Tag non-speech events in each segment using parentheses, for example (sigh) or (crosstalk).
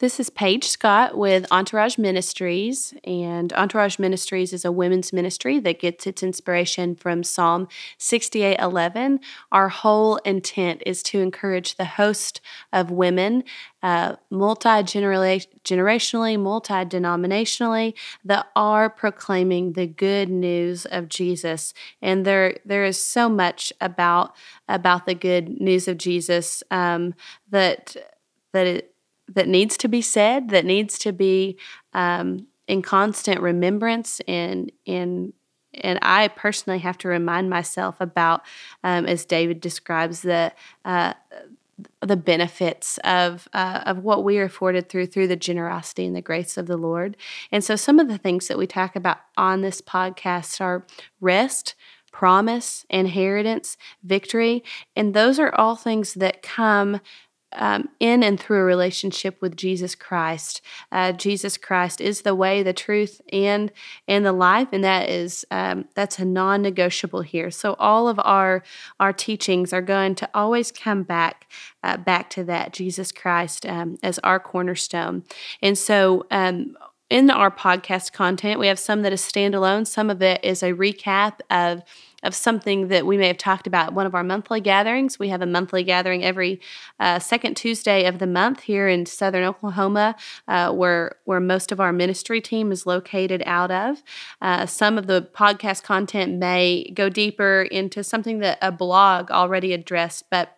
This is Paige Scott with Entourage Ministries, and Entourage Ministries is a women's ministry that gets its inspiration from Psalm 68:11. Our whole intent is to encourage the host of women, uh, multi generationally, multi denominationally, that are proclaiming the good news of Jesus. And there, there is so much about about the good news of Jesus um, that that it that needs to be said, that needs to be um, in constant remembrance and in and I personally have to remind myself about, um, as David describes, the uh, the benefits of uh, of what we are afforded through through the generosity and the grace of the Lord. And so, some of the things that we talk about on this podcast are rest, promise, inheritance, victory, and those are all things that come um, in and through a relationship with Jesus Christ. Uh, Jesus Christ is the way, the truth, and and the life, and that is um, that's a non-negotiable here. So all of our our teachings are going to always come back uh, back to that Jesus Christ um, as our cornerstone. And so um, in our podcast content, we have some that is standalone. Some of it is a recap of of something that we may have talked about one of our monthly gatherings. We have a monthly gathering every uh, second Tuesday of the month here in Southern Oklahoma, uh, where where most of our ministry team is located out of. Uh, some of the podcast content may go deeper into something that a blog already addressed, but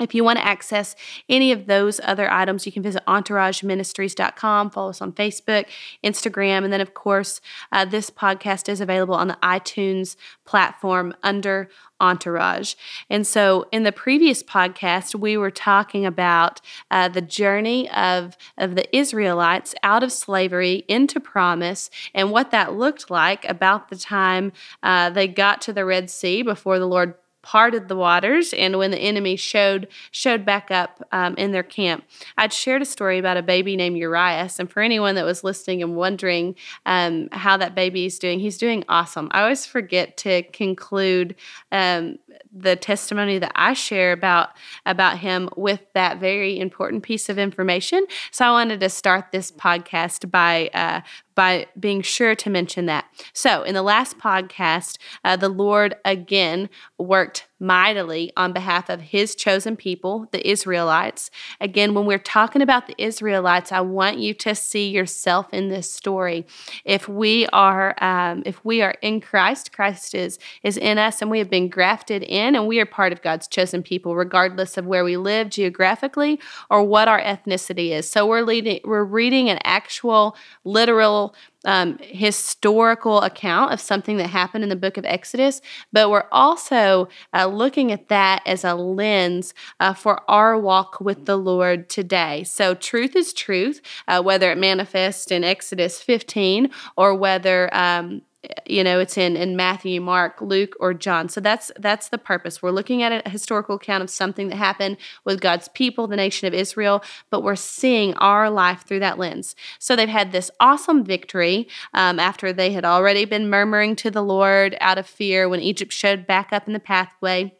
if you want to access any of those other items, you can visit entourageministries.com, follow us on Facebook, Instagram, and then, of course, uh, this podcast is available on the iTunes platform under Entourage. And so, in the previous podcast, we were talking about uh, the journey of, of the Israelites out of slavery into promise and what that looked like about the time uh, they got to the Red Sea before the Lord parted the waters and when the enemy showed showed back up um, in their camp i'd shared a story about a baby named urias and for anyone that was listening and wondering um, how that baby is doing he's doing awesome. I always forget to conclude um, the testimony that i share about about him with that very important piece of information. So i wanted to start this podcast by uh, by being sure to mention that. So, in the last podcast, uh, the Lord again worked mightily on behalf of his chosen people, the Israelites. Again, when we're talking about the Israelites, I want you to see yourself in this story. If we are, um, if we are in Christ, Christ is is in us, and we have been grafted in, and we are part of God's chosen people, regardless of where we live geographically or what our ethnicity is. So we're leading, we're reading an actual, literal um, historical account of something that happened in the book of Exodus, but we're also uh, looking at that as a lens uh, for our walk with the Lord today. So, truth is truth, uh, whether it manifests in Exodus 15 or whether um, you know it's in in matthew mark luke or john. So that's that's the purpose. We're looking at a historical account of something that happened with god's people the nation of israel but we're seeing our life through that lens. So they've had this awesome victory um, after they had already been murmuring to the lord out of fear when egypt showed back up in the pathway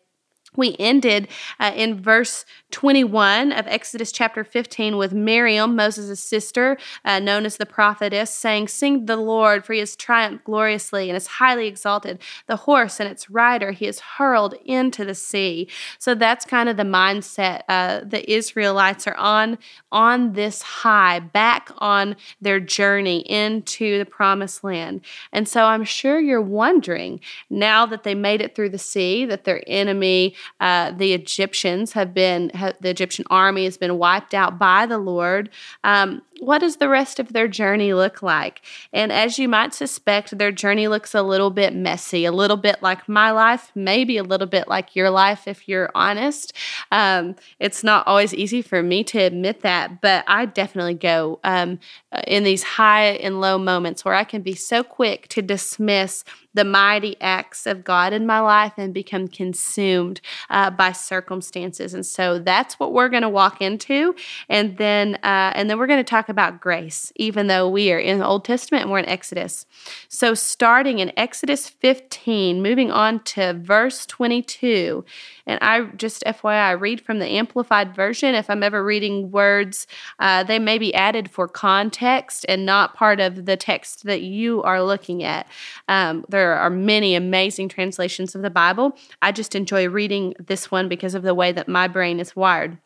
we ended uh, in verse 21 of Exodus chapter 15 with Miriam, Moses' sister, uh, known as the prophetess, saying, Sing the Lord, for he has triumphed gloriously and is highly exalted. The horse and its rider he has hurled into the sea. So that's kind of the mindset uh, the Israelites are on, on this high, back on their journey into the promised land. And so I'm sure you're wondering, now that they made it through the sea, that their enemy uh, the Egyptians have been, have, the Egyptian army has been wiped out by the Lord. Um, what does the rest of their journey look like? And as you might suspect, their journey looks a little bit messy, a little bit like my life, maybe a little bit like your life, if you're honest. Um, it's not always easy for me to admit that, but I definitely go um, in these high and low moments where I can be so quick to dismiss the mighty acts of God in my life and become consumed uh, by circumstances. And so that's what we're going to walk into, and then uh, and then we're going to talk about grace, even though we are in the Old Testament and we're in Exodus. So, starting in Exodus 15, moving on to verse 22, and I just FYI, I read from the Amplified Version. If I'm ever reading words, uh, they may be added for context and not part of the text that you are looking at. Um, there are many amazing translations of the Bible. I just enjoy reading this one because of the way that my brain is wired.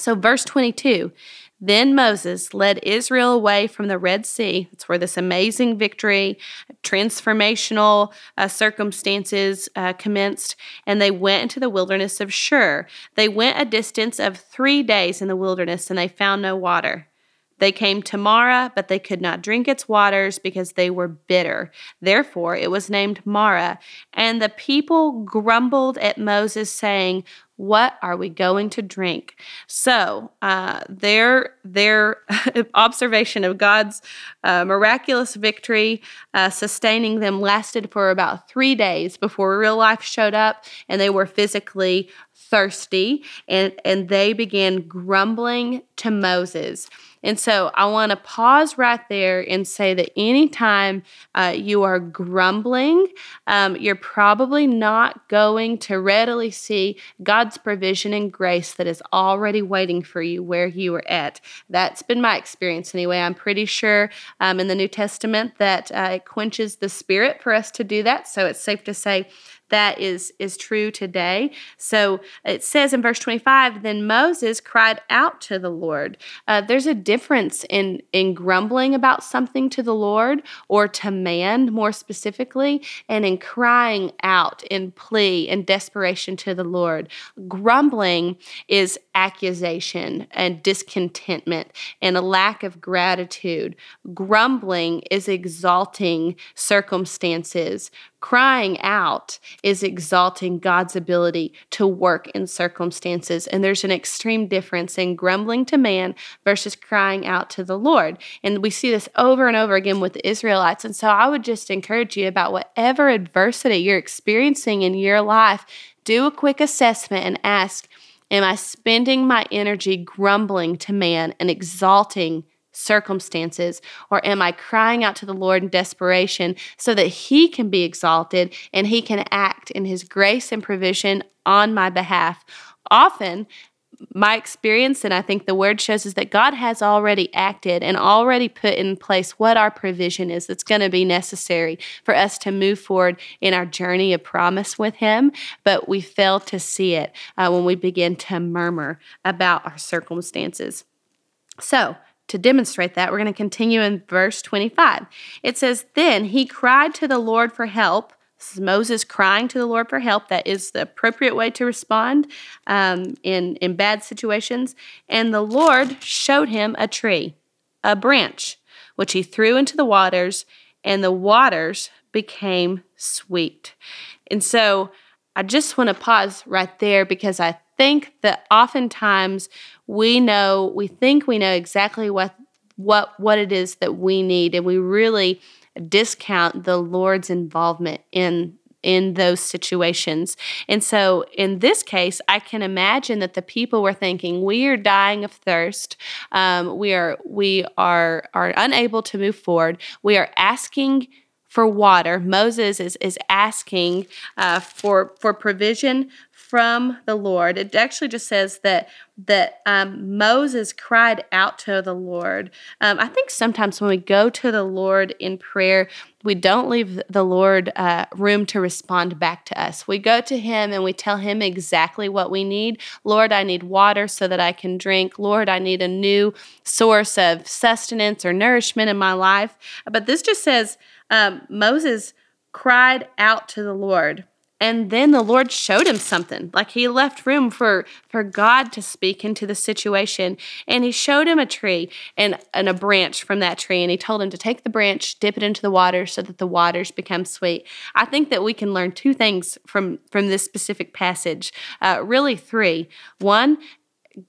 So, verse 22 then Moses led Israel away from the Red Sea. That's where this amazing victory, transformational uh, circumstances uh, commenced, and they went into the wilderness of Shur. They went a distance of three days in the wilderness, and they found no water. They came to Marah, but they could not drink its waters because they were bitter. Therefore, it was named Marah. And the people grumbled at Moses, saying, what are we going to drink? So, uh, their their (laughs) observation of God's uh, miraculous victory, uh, sustaining them, lasted for about three days before real life showed up, and they were physically thirsty, and and they began grumbling to Moses. And so I want to pause right there and say that anytime uh, you are grumbling, um, you're probably not going to readily see God's provision and grace that is already waiting for you where you are at. That's been my experience anyway. I'm pretty sure um, in the New Testament that uh, it quenches the spirit for us to do that. So it's safe to say that is is true today. So it says in verse 25, then Moses cried out to the Lord. Uh, there's a difference in in grumbling about something to the Lord or to man more specifically, and in crying out in plea and desperation to the Lord. Grumbling is accusation and discontentment and a lack of gratitude. Grumbling is exalting circumstances. Crying out is exalting God's ability to work in circumstances. And there's an extreme difference in grumbling to man versus crying out to the Lord. And we see this over and over again with the Israelites. And so I would just encourage you about whatever adversity you're experiencing in your life, do a quick assessment and ask, Am I spending my energy grumbling to man and exalting circumstances? Or am I crying out to the Lord in desperation so that He can be exalted and He can act in His grace and provision on my behalf? Often, my experience, and I think the word shows, is that God has already acted and already put in place what our provision is that's going to be necessary for us to move forward in our journey of promise with Him. But we fail to see it uh, when we begin to murmur about our circumstances. So, to demonstrate that, we're going to continue in verse 25. It says, Then he cried to the Lord for help. This is Moses crying to the Lord for help. That is the appropriate way to respond um, in, in bad situations. And the Lord showed him a tree, a branch, which he threw into the waters, and the waters became sweet. And so I just want to pause right there because I think that oftentimes we know, we think we know exactly what what what it is that we need and we really discount the Lord's involvement in in those situations. And so in this case, I can imagine that the people were thinking, we are dying of thirst. Um, we are we are are unable to move forward. We are asking for water. Moses is is asking uh, for for provision from the Lord. It actually just says that that um, Moses cried out to the Lord. Um, I think sometimes when we go to the Lord in prayer, we don't leave the Lord uh, room to respond back to us. We go to Him and we tell Him exactly what we need. Lord, I need water so that I can drink. Lord, I need a new source of sustenance or nourishment in my life. But this just says um, Moses cried out to the Lord and then the lord showed him something like he left room for for god to speak into the situation. And he showed him a tree and, and a branch from that tree. And he told him to take the branch dip it into the water so that the waters become sweet. I think that we can learn two things from from this specific passage. Uh, really three. One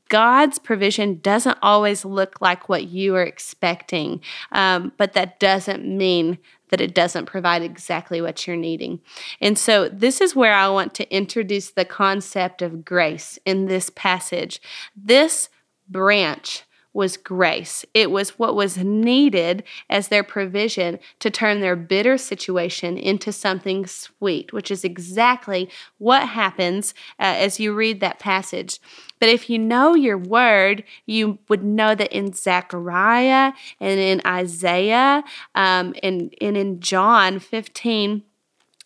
God's provision doesn't always look like what you are expecting, um, but that doesn't mean that it doesn't provide exactly what you're needing. And so, this is where I want to introduce the concept of grace in this passage. This branch was grace. It was what was needed as their provision to turn their bitter situation into something sweet, which is exactly what happens uh, as you read that passage. But if you know your word, you would know that in Zechariah and in Isaiah um, and, and in John 15,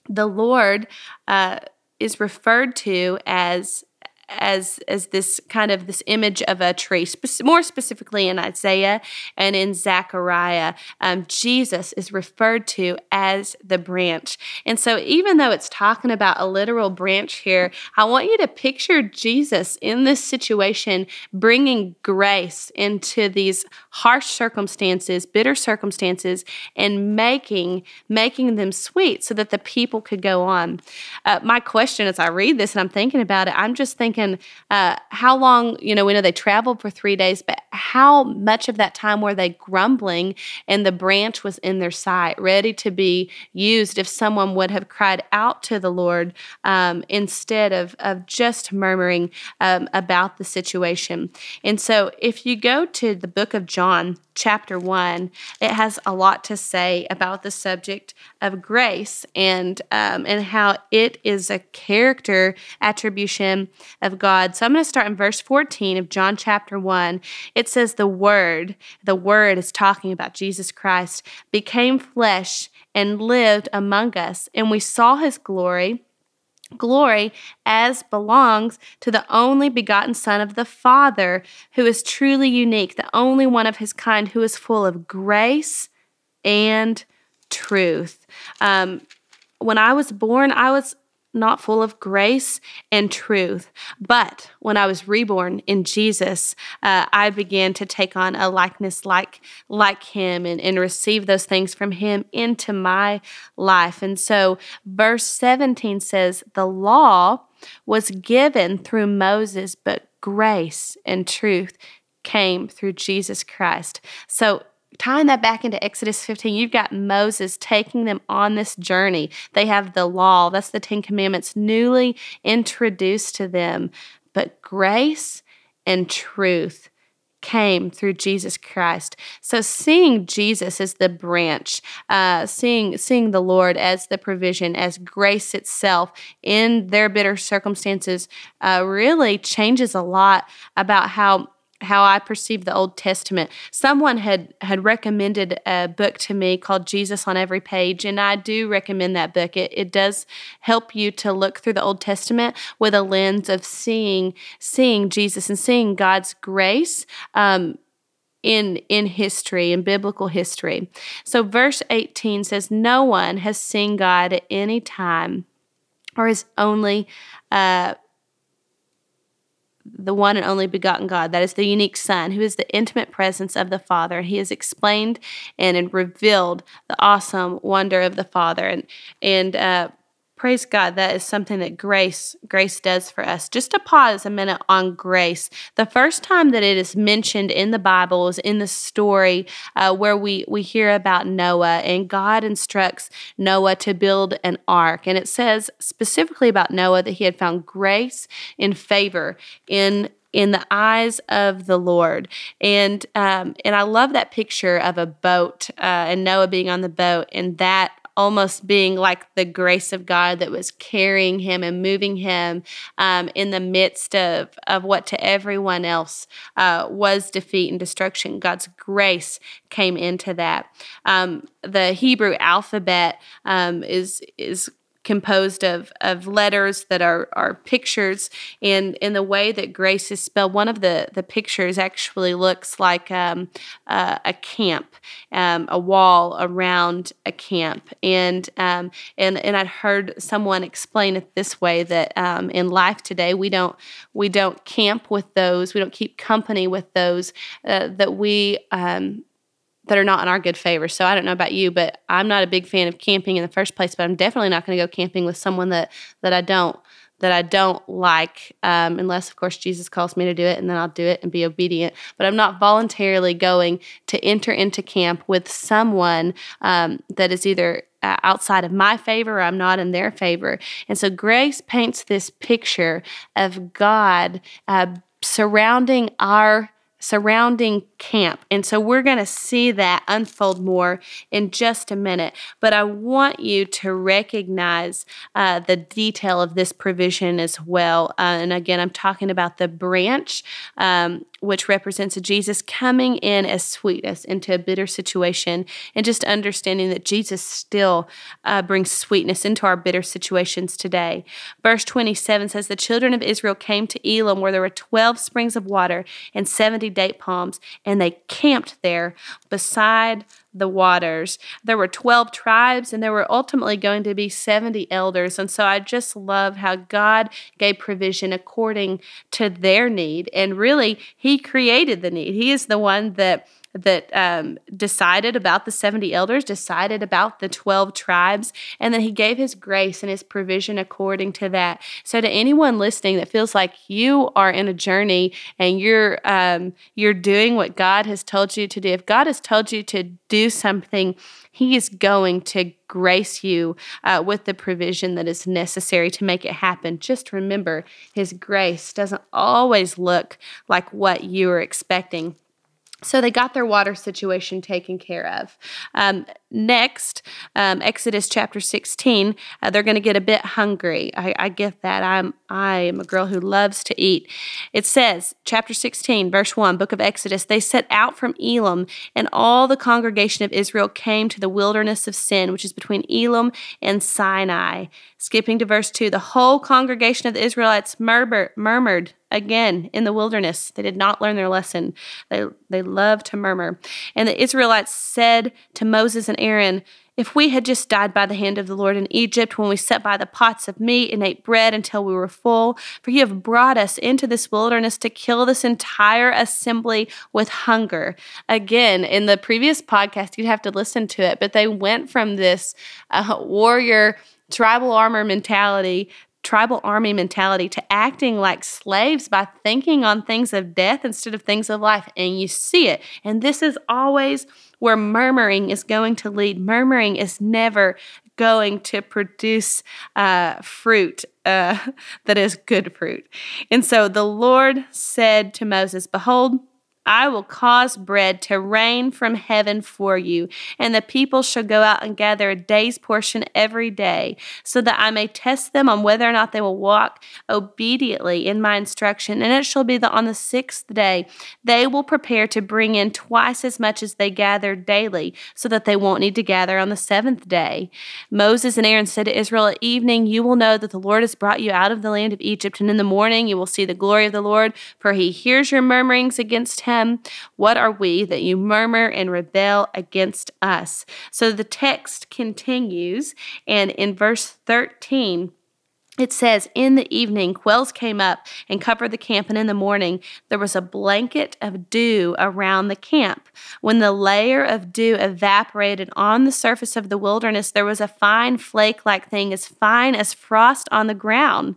the Lord uh, is referred to as as as this kind of this image of a tree more specifically in isaiah and in zechariah um, jesus is referred to as the branch. And so even though it's talking about a literal branch here i want you to picture jesus in this situation bringing grace into these harsh circumstances bitter circumstances and making making them sweet so that the people could go on. Uh, my question as i read this and i'm thinking about it i'm just thinking thinking, uh, how long, you know, we know they traveled for three days, but how much of that time were they grumbling and the branch was in their sight, ready to be used if someone would have cried out to the Lord um, instead of, of just murmuring um, about the situation? And so if you go to the book of John, chapter 1, it has a lot to say about the subject of grace and um, and how it is a character attribution of God. So I'm going to start in verse 14 of John chapter 1. It says the word, the word is talking about Jesus Christ, became flesh and lived among us, and we saw his glory glory as belongs to the only begotten Son of the Father, who is truly unique, the only one of his kind who is full of grace and truth. Um, when I was born, I was not full of grace and truth. But when I was reborn in Jesus, uh, I began to take on a likeness like like Him and, and receive those things from Him into my life. And so, verse 17 says, The law was given through Moses, but grace and truth came through Jesus Christ. So tying that back into Exodus 15, you've got Moses taking them on this journey. They have the law, that's the Ten Commandments, newly introduced to them. But grace and truth came through Jesus Christ. So seeing Jesus as the branch, uh, seeing seeing the Lord as the provision, as grace itself in their bitter circumstances, uh, really changes a lot about how how I perceive the Old Testament. Someone had had recommended a book to me called Jesus on Every Page, and I do recommend that book. It, it does help you to look through the Old Testament with a lens of seeing seeing Jesus and seeing God's grace. Um, in in history in biblical history. So verse 18 says no one has seen God at any time or is only uh, the one and only begotten God, that is the unique Son, who is the intimate presence of the Father. He has explained and revealed the awesome wonder of the Father. And and uh, praise God, that is something that grace grace does for us. Just to pause a minute on grace. The first time that it is mentioned in the Bible is in the story uh, where we we hear about Noah, and God instructs Noah to build an ark, and it says specifically about Noah that he had found grace and favor in in the eyes of the Lord. And um, and I love that picture of a boat uh, and Noah being on the boat and that almost being like the grace of God that was carrying him and moving him um, in the midst of, of what to everyone else uh, was defeat and destruction. God's grace came into that. Um, the Hebrew alphabet um, is is composed of, of letters that are, are pictures. And in the way that grace is spelled one of the, the pictures actually looks like um, uh, a camp um, a wall around a camp. And um, and and I'd heard someone explain it this way that um, in life today we don't we don't camp with those we don't keep company with those uh, that we um, that are not in our good favor. So I don't know about you, but I'm not a big fan of camping in the first place. But I'm definitely not going to go camping with someone that that I don't that I don't like, um, unless of course Jesus calls me to do it, and then I'll do it and be obedient. But I'm not voluntarily going to enter into camp with someone um, that is either uh, outside of my favor or I'm not in their favor. And so grace paints this picture of God uh, surrounding our surrounding camp. And so we're going to see that unfold more in just a minute. But I want you to recognize uh, the detail of this provision as well. Uh, and again, I'm talking about the branch, um, which represents Jesus coming in as sweetness into a bitter situation, and just understanding that Jesus still uh, brings sweetness into our bitter situations today. Verse 27 says, The children of Israel came to Elim, where there were 12 springs of water and 70 date palms, and they camped there beside the waters. There were 12 tribes, and there were ultimately going to be 70 elders. And so I just love how God gave provision according to their need. And really, He created the need. He is the one that that um, decided about the 70 elders, decided about the 12 tribes, and then he gave his grace and his provision according to that. So, to anyone listening that feels like you are in a journey and you're um, you're doing what God has told you to do, if God has told you to do something, He is going to grace you uh, with the provision that is necessary to make it happen. Just remember, His grace doesn't always look like what you are expecting. So they got their water situation taken care of. Um, next, um, Exodus chapter 16, uh, they're going to get a bit hungry. I, I, get that. I'm I am a girl who loves to eat. It says, chapter 16, verse 1, book of Exodus, they set out from Elim, and all the congregation of Israel came to the wilderness of Sin, which is between Elim and Sinai. Skipping to verse 2, the whole congregation of the Israelites murmur, murmured again in the wilderness. They did not learn their lesson. They, they love to murmur. And the Israelites said to Moses and Aaron, if we had just died by the hand of the Lord in Egypt when we sat by the pots of meat and ate bread until we were full, for you have brought us into this wilderness to kill this entire assembly with hunger. Again, in the previous podcast, you'd have to listen to it, but they went from this uh, warrior tribal armor mentality tribal army mentality to acting like slaves by thinking on things of death instead of things of life. And you see it. And this is always where murmuring is going to lead. Murmuring is never going to produce uh, fruit uh, (laughs) that is good fruit. And so the Lord said to Moses, Behold, I will cause bread to rain from heaven for you, and the people shall go out and gather a day's portion every day, so that I may test them on whether or not they will walk obediently in my instruction. And it shall be that on the sixth day they will prepare to bring in twice as much as they gather daily, so that they won't need to gather on the seventh day. Moses and Aaron said to Israel, At evening you will know that the Lord has brought you out of the land of Egypt, and in the morning you will see the glory of the Lord, for he hears your murmurings against him him? What are we that you murmur and rebel against us? So the text continues, and in verse 13, it says, In the evening, quails came up and covered the camp, and in the morning there was a blanket of dew around the camp. When the layer of dew evaporated on the surface of the wilderness, there was a fine flake like thing, as fine as frost on the ground.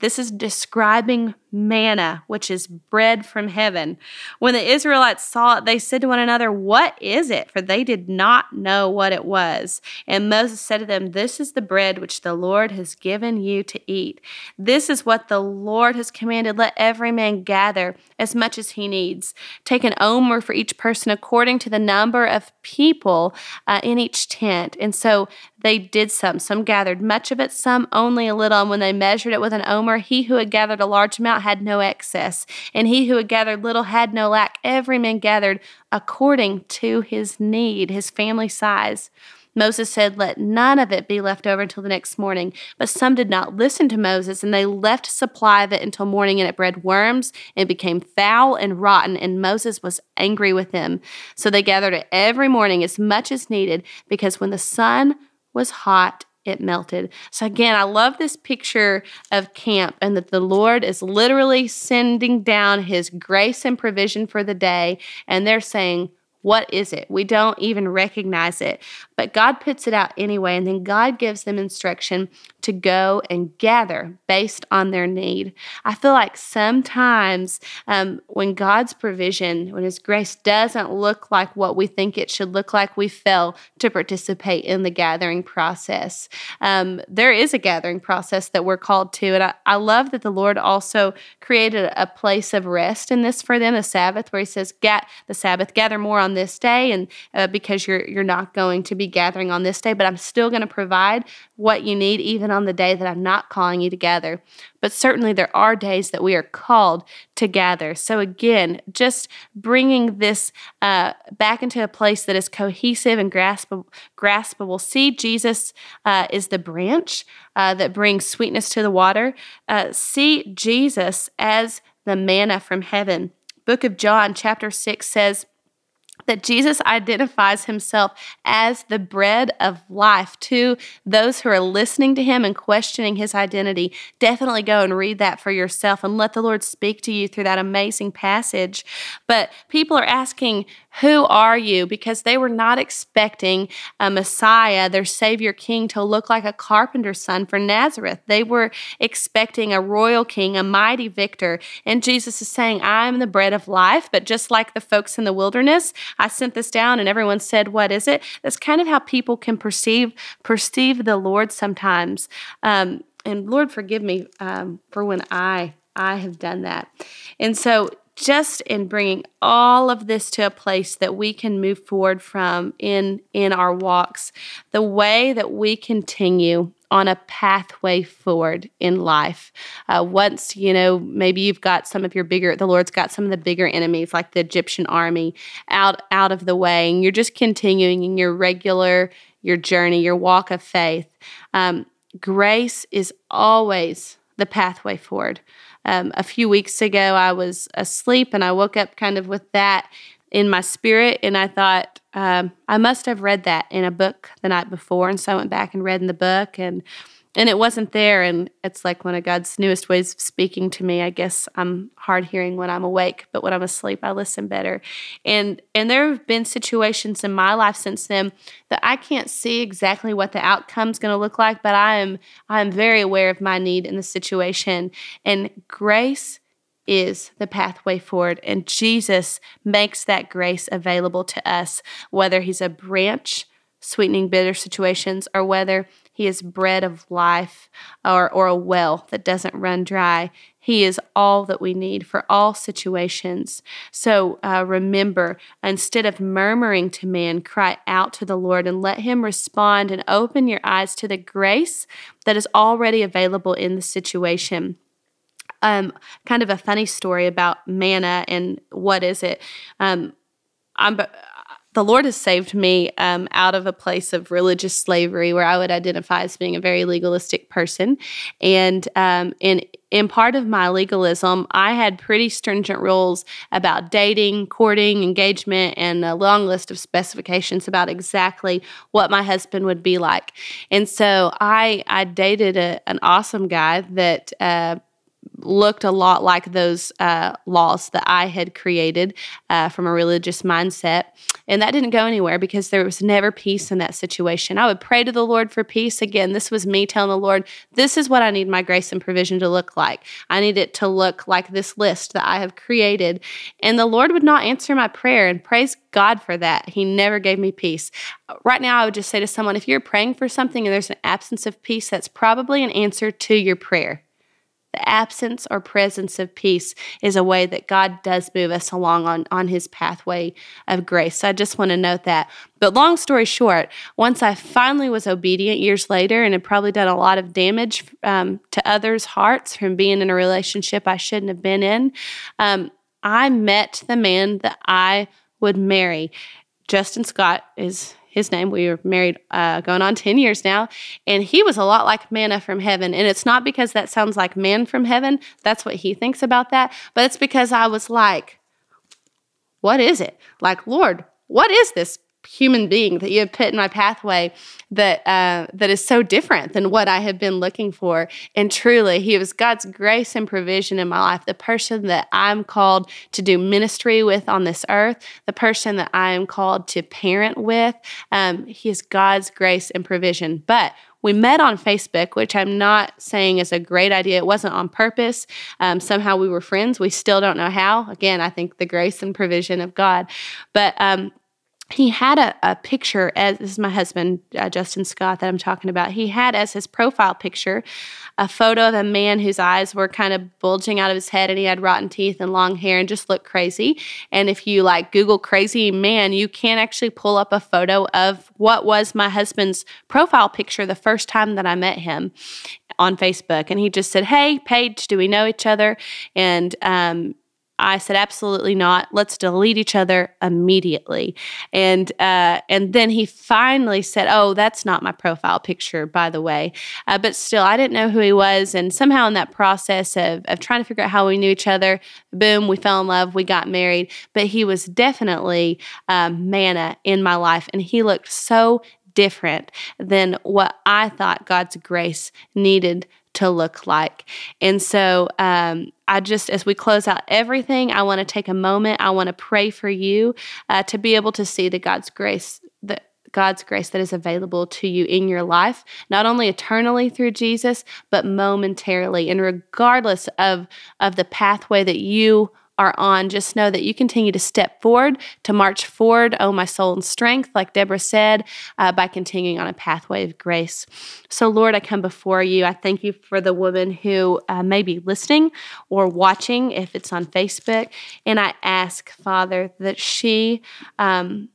This is describing manna, which is bread from heaven. When the Israelites saw it, they said to one another, What is it? For they did not know what it was. And Moses said to them, This is the bread which the Lord has given you to eat. This is what the Lord has commanded. Let every man gather as much as he needs. Take an omer for each person according to the number of people uh, in each tent. And so they did some. Some gathered much of it, some only a little. And when they measured it with an omer, he who had gathered a large amount had no excess, and he who had gathered little had no lack. Every man gathered according to his need, his family size. Moses said, Let none of it be left over until the next morning. But some did not listen to Moses, and they left supply of it until morning, and it bred worms and became foul and rotten. And Moses was angry with them. So they gathered it every morning as much as needed, because when the sun was hot, it melted. So, again, I love this picture of camp and that the Lord is literally sending down his grace and provision for the day. And they're saying, what is it? We don't even recognize it. But God puts it out anyway. And then God gives them instruction to go and gather based on their need. I feel like sometimes um, when God's provision, when His grace doesn't look like what we think it should look like, we fail to participate in the gathering process. Um, there is a gathering process that we're called to, and I, I love that the Lord also created a place of rest in this for them, the Sabbath, where He says, "Get the Sabbath, gather more on this day," and uh, because you're you're not going to be gathering on this day, but I'm still going to provide what you need, even on the day that I'm not calling you to gather. But certainly there are days that we are called to gather. So again, just bringing this uh, back into a place that is cohesive and graspable. graspable. See, Jesus uh, is the branch uh, that brings sweetness to the water. Uh, see Jesus as the manna from heaven. Book of John, chapter 6 says, that Jesus identifies himself as the bread of life to those who are listening to him and questioning his identity. Definitely go and read that for yourself and let the Lord speak to you through that amazing passage. But people are asking, who are you? Because they were not expecting a Messiah, their Savior King, to look like a carpenter's son from Nazareth. They were expecting a royal king, a mighty victor. And Jesus is saying, I'm the bread of life. But just like the folks in the wilderness, I sent this down and everyone said, What is it? That's kind of how people can perceive perceive the Lord sometimes. Um, and Lord, forgive me um, for when I I have done that. And so just in bringing all of this to a place that we can move forward from in in our walks the way that we continue on a pathway forward in life. Uh, once you know maybe you've got some of your bigger the lord's got some of the bigger enemies like the egyptian army out out of the way and you're just continuing in your regular your journey your walk of faith um, grace is always the pathway forward um, a few weeks ago, I was asleep and I woke up kind of with that in my spirit. And I thought, um, I must have read that in a book the night before. And so I went back and read in the book. And and it wasn't there. And it's like one of god's newest ways of speaking to me. I guess i'm hard hearing when i'm awake but when i'm asleep i listen better. And and there have been situations in my life since then that i can't see exactly what the outcome's going to look like but i am i am very aware of my need in the situation. And grace is the pathway forward and jesus makes that grace available to us whether he's a branch sweetening bitter situations or whether he is bread of life or, or a well that doesn't run dry. He is all that we need for all situations. So uh, remember, instead of murmuring to man, cry out to the Lord and let Him respond and open your eyes to the grace that is already available in the situation. Um, kind of a funny story about manna and what is it. Um, I'm the Lord has saved me um, out of a place of religious slavery where I would identify as being a very legalistic person. And um, in, in part of my legalism, I had pretty stringent rules about dating, courting, engagement, and a long list of specifications about exactly what my husband would be like. And so I, I dated a, an awesome guy that. Uh, looked a lot like those uh, laws that I had created uh, from a religious mindset. And that didn't go anywhere because there was never peace in that situation. I would pray to the Lord for peace. Again, this was me telling the Lord, this is what I need my grace and provision to look like. I need it to look like this list that I have created. And the Lord would not answer my prayer. And praise God for that. He never gave me peace. Right now, I would just say to someone if you're praying for something and there's an absence of peace, that's probably an answer to your prayer. The absence or presence of peace is a way that God does move us along on, on his pathway of grace. So I just want to note that. But long story short, once I finally was obedient years later and had probably done a lot of damage um, to others' hearts from being in a relationship I shouldn't have been in, um, I met the man that I would marry. Justin Scott is his name. We were married uh, going on 10 years now. And he was a lot like manna from heaven. And it's not because that sounds like man from heaven. That's what he thinks about that. But it's because I was like, what is it? Like, Lord, what is this human being that you have put in my pathway that uh, that is so different than what I have been looking for. And truly, He was God's grace and provision in my life. The person that I'm called to do ministry with on this earth, the person that I am called to parent with. Um, he is God's grace and provision. But we met on Facebook, which I'm not saying is a great idea. It wasn't on purpose. Um, somehow we were friends. We still don't know how. Again, I think the grace and provision of God. But um, he had a, a picture as this is my husband uh, justin scott that i'm talking about. He had as his profile picture a photo of a man whose eyes were kind of bulging out of his head and he had rotten teeth and long hair and just looked crazy. And if you like google crazy man you can actually pull up a photo of what was my husband's profile picture the first time that i met him on facebook. And he just said hey paige do we know each other? And um, I said, absolutely not. Let's delete each other immediately. And uh, and then he finally said, oh, that's not my profile picture, by the way. Uh, but still, I didn't know who he was. And somehow in that process of, of trying to figure out how we knew each other, boom, we fell in love, we got married. But he was definitely um, manna in my life. And he looked so different than what I thought God's grace needed to look like. And so um, I just, as we close out everything, I want to take a moment. I want to pray for you uh, to be able to see the God's grace that God's grace that is available to you in your life, not only eternally through Jesus, but momentarily. And regardless of, of the pathway that you are on, just know that you continue to step forward, to march forward, oh, my soul and strength, like Deborah said, uh, by continuing on a pathway of grace. So, Lord, I come before you. I thank you for the woman who uh, may be listening or watching if it's on Facebook. And I ask, Father, that she. Um,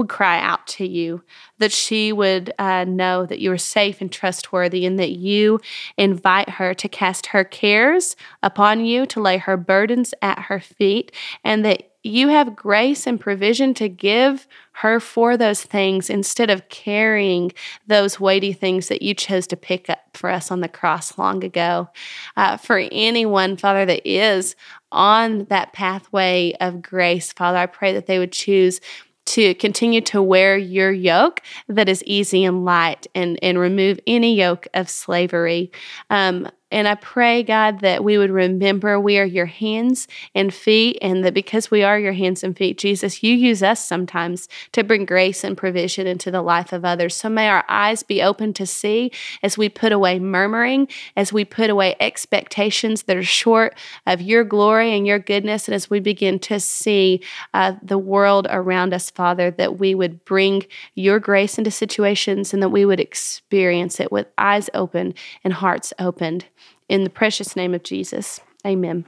would cry out to you, that she would uh, know that you are safe and trustworthy, and that you invite her to cast her cares upon you, to lay her burdens at her feet, and that you have grace and provision to give her for those things instead of carrying those weighty things that you chose to pick up for us on the cross long ago. Uh, for anyone, Father, that is on that pathway of grace, Father, I pray that they would choose to continue to wear your yoke that is easy and light and, and remove any yoke of slavery. Um, and I pray, God, that we would remember we are your hands and feet, and that because we are your hands and feet, Jesus, you use us sometimes to bring grace and provision into the life of others. So may our eyes be open to see as we put away murmuring, as we put away expectations that are short of your glory and your goodness, and as we begin to see uh, the world around us, Father, that we would bring your grace into situations and that we would experience it with eyes open and hearts opened. In the precious name of Jesus, amen.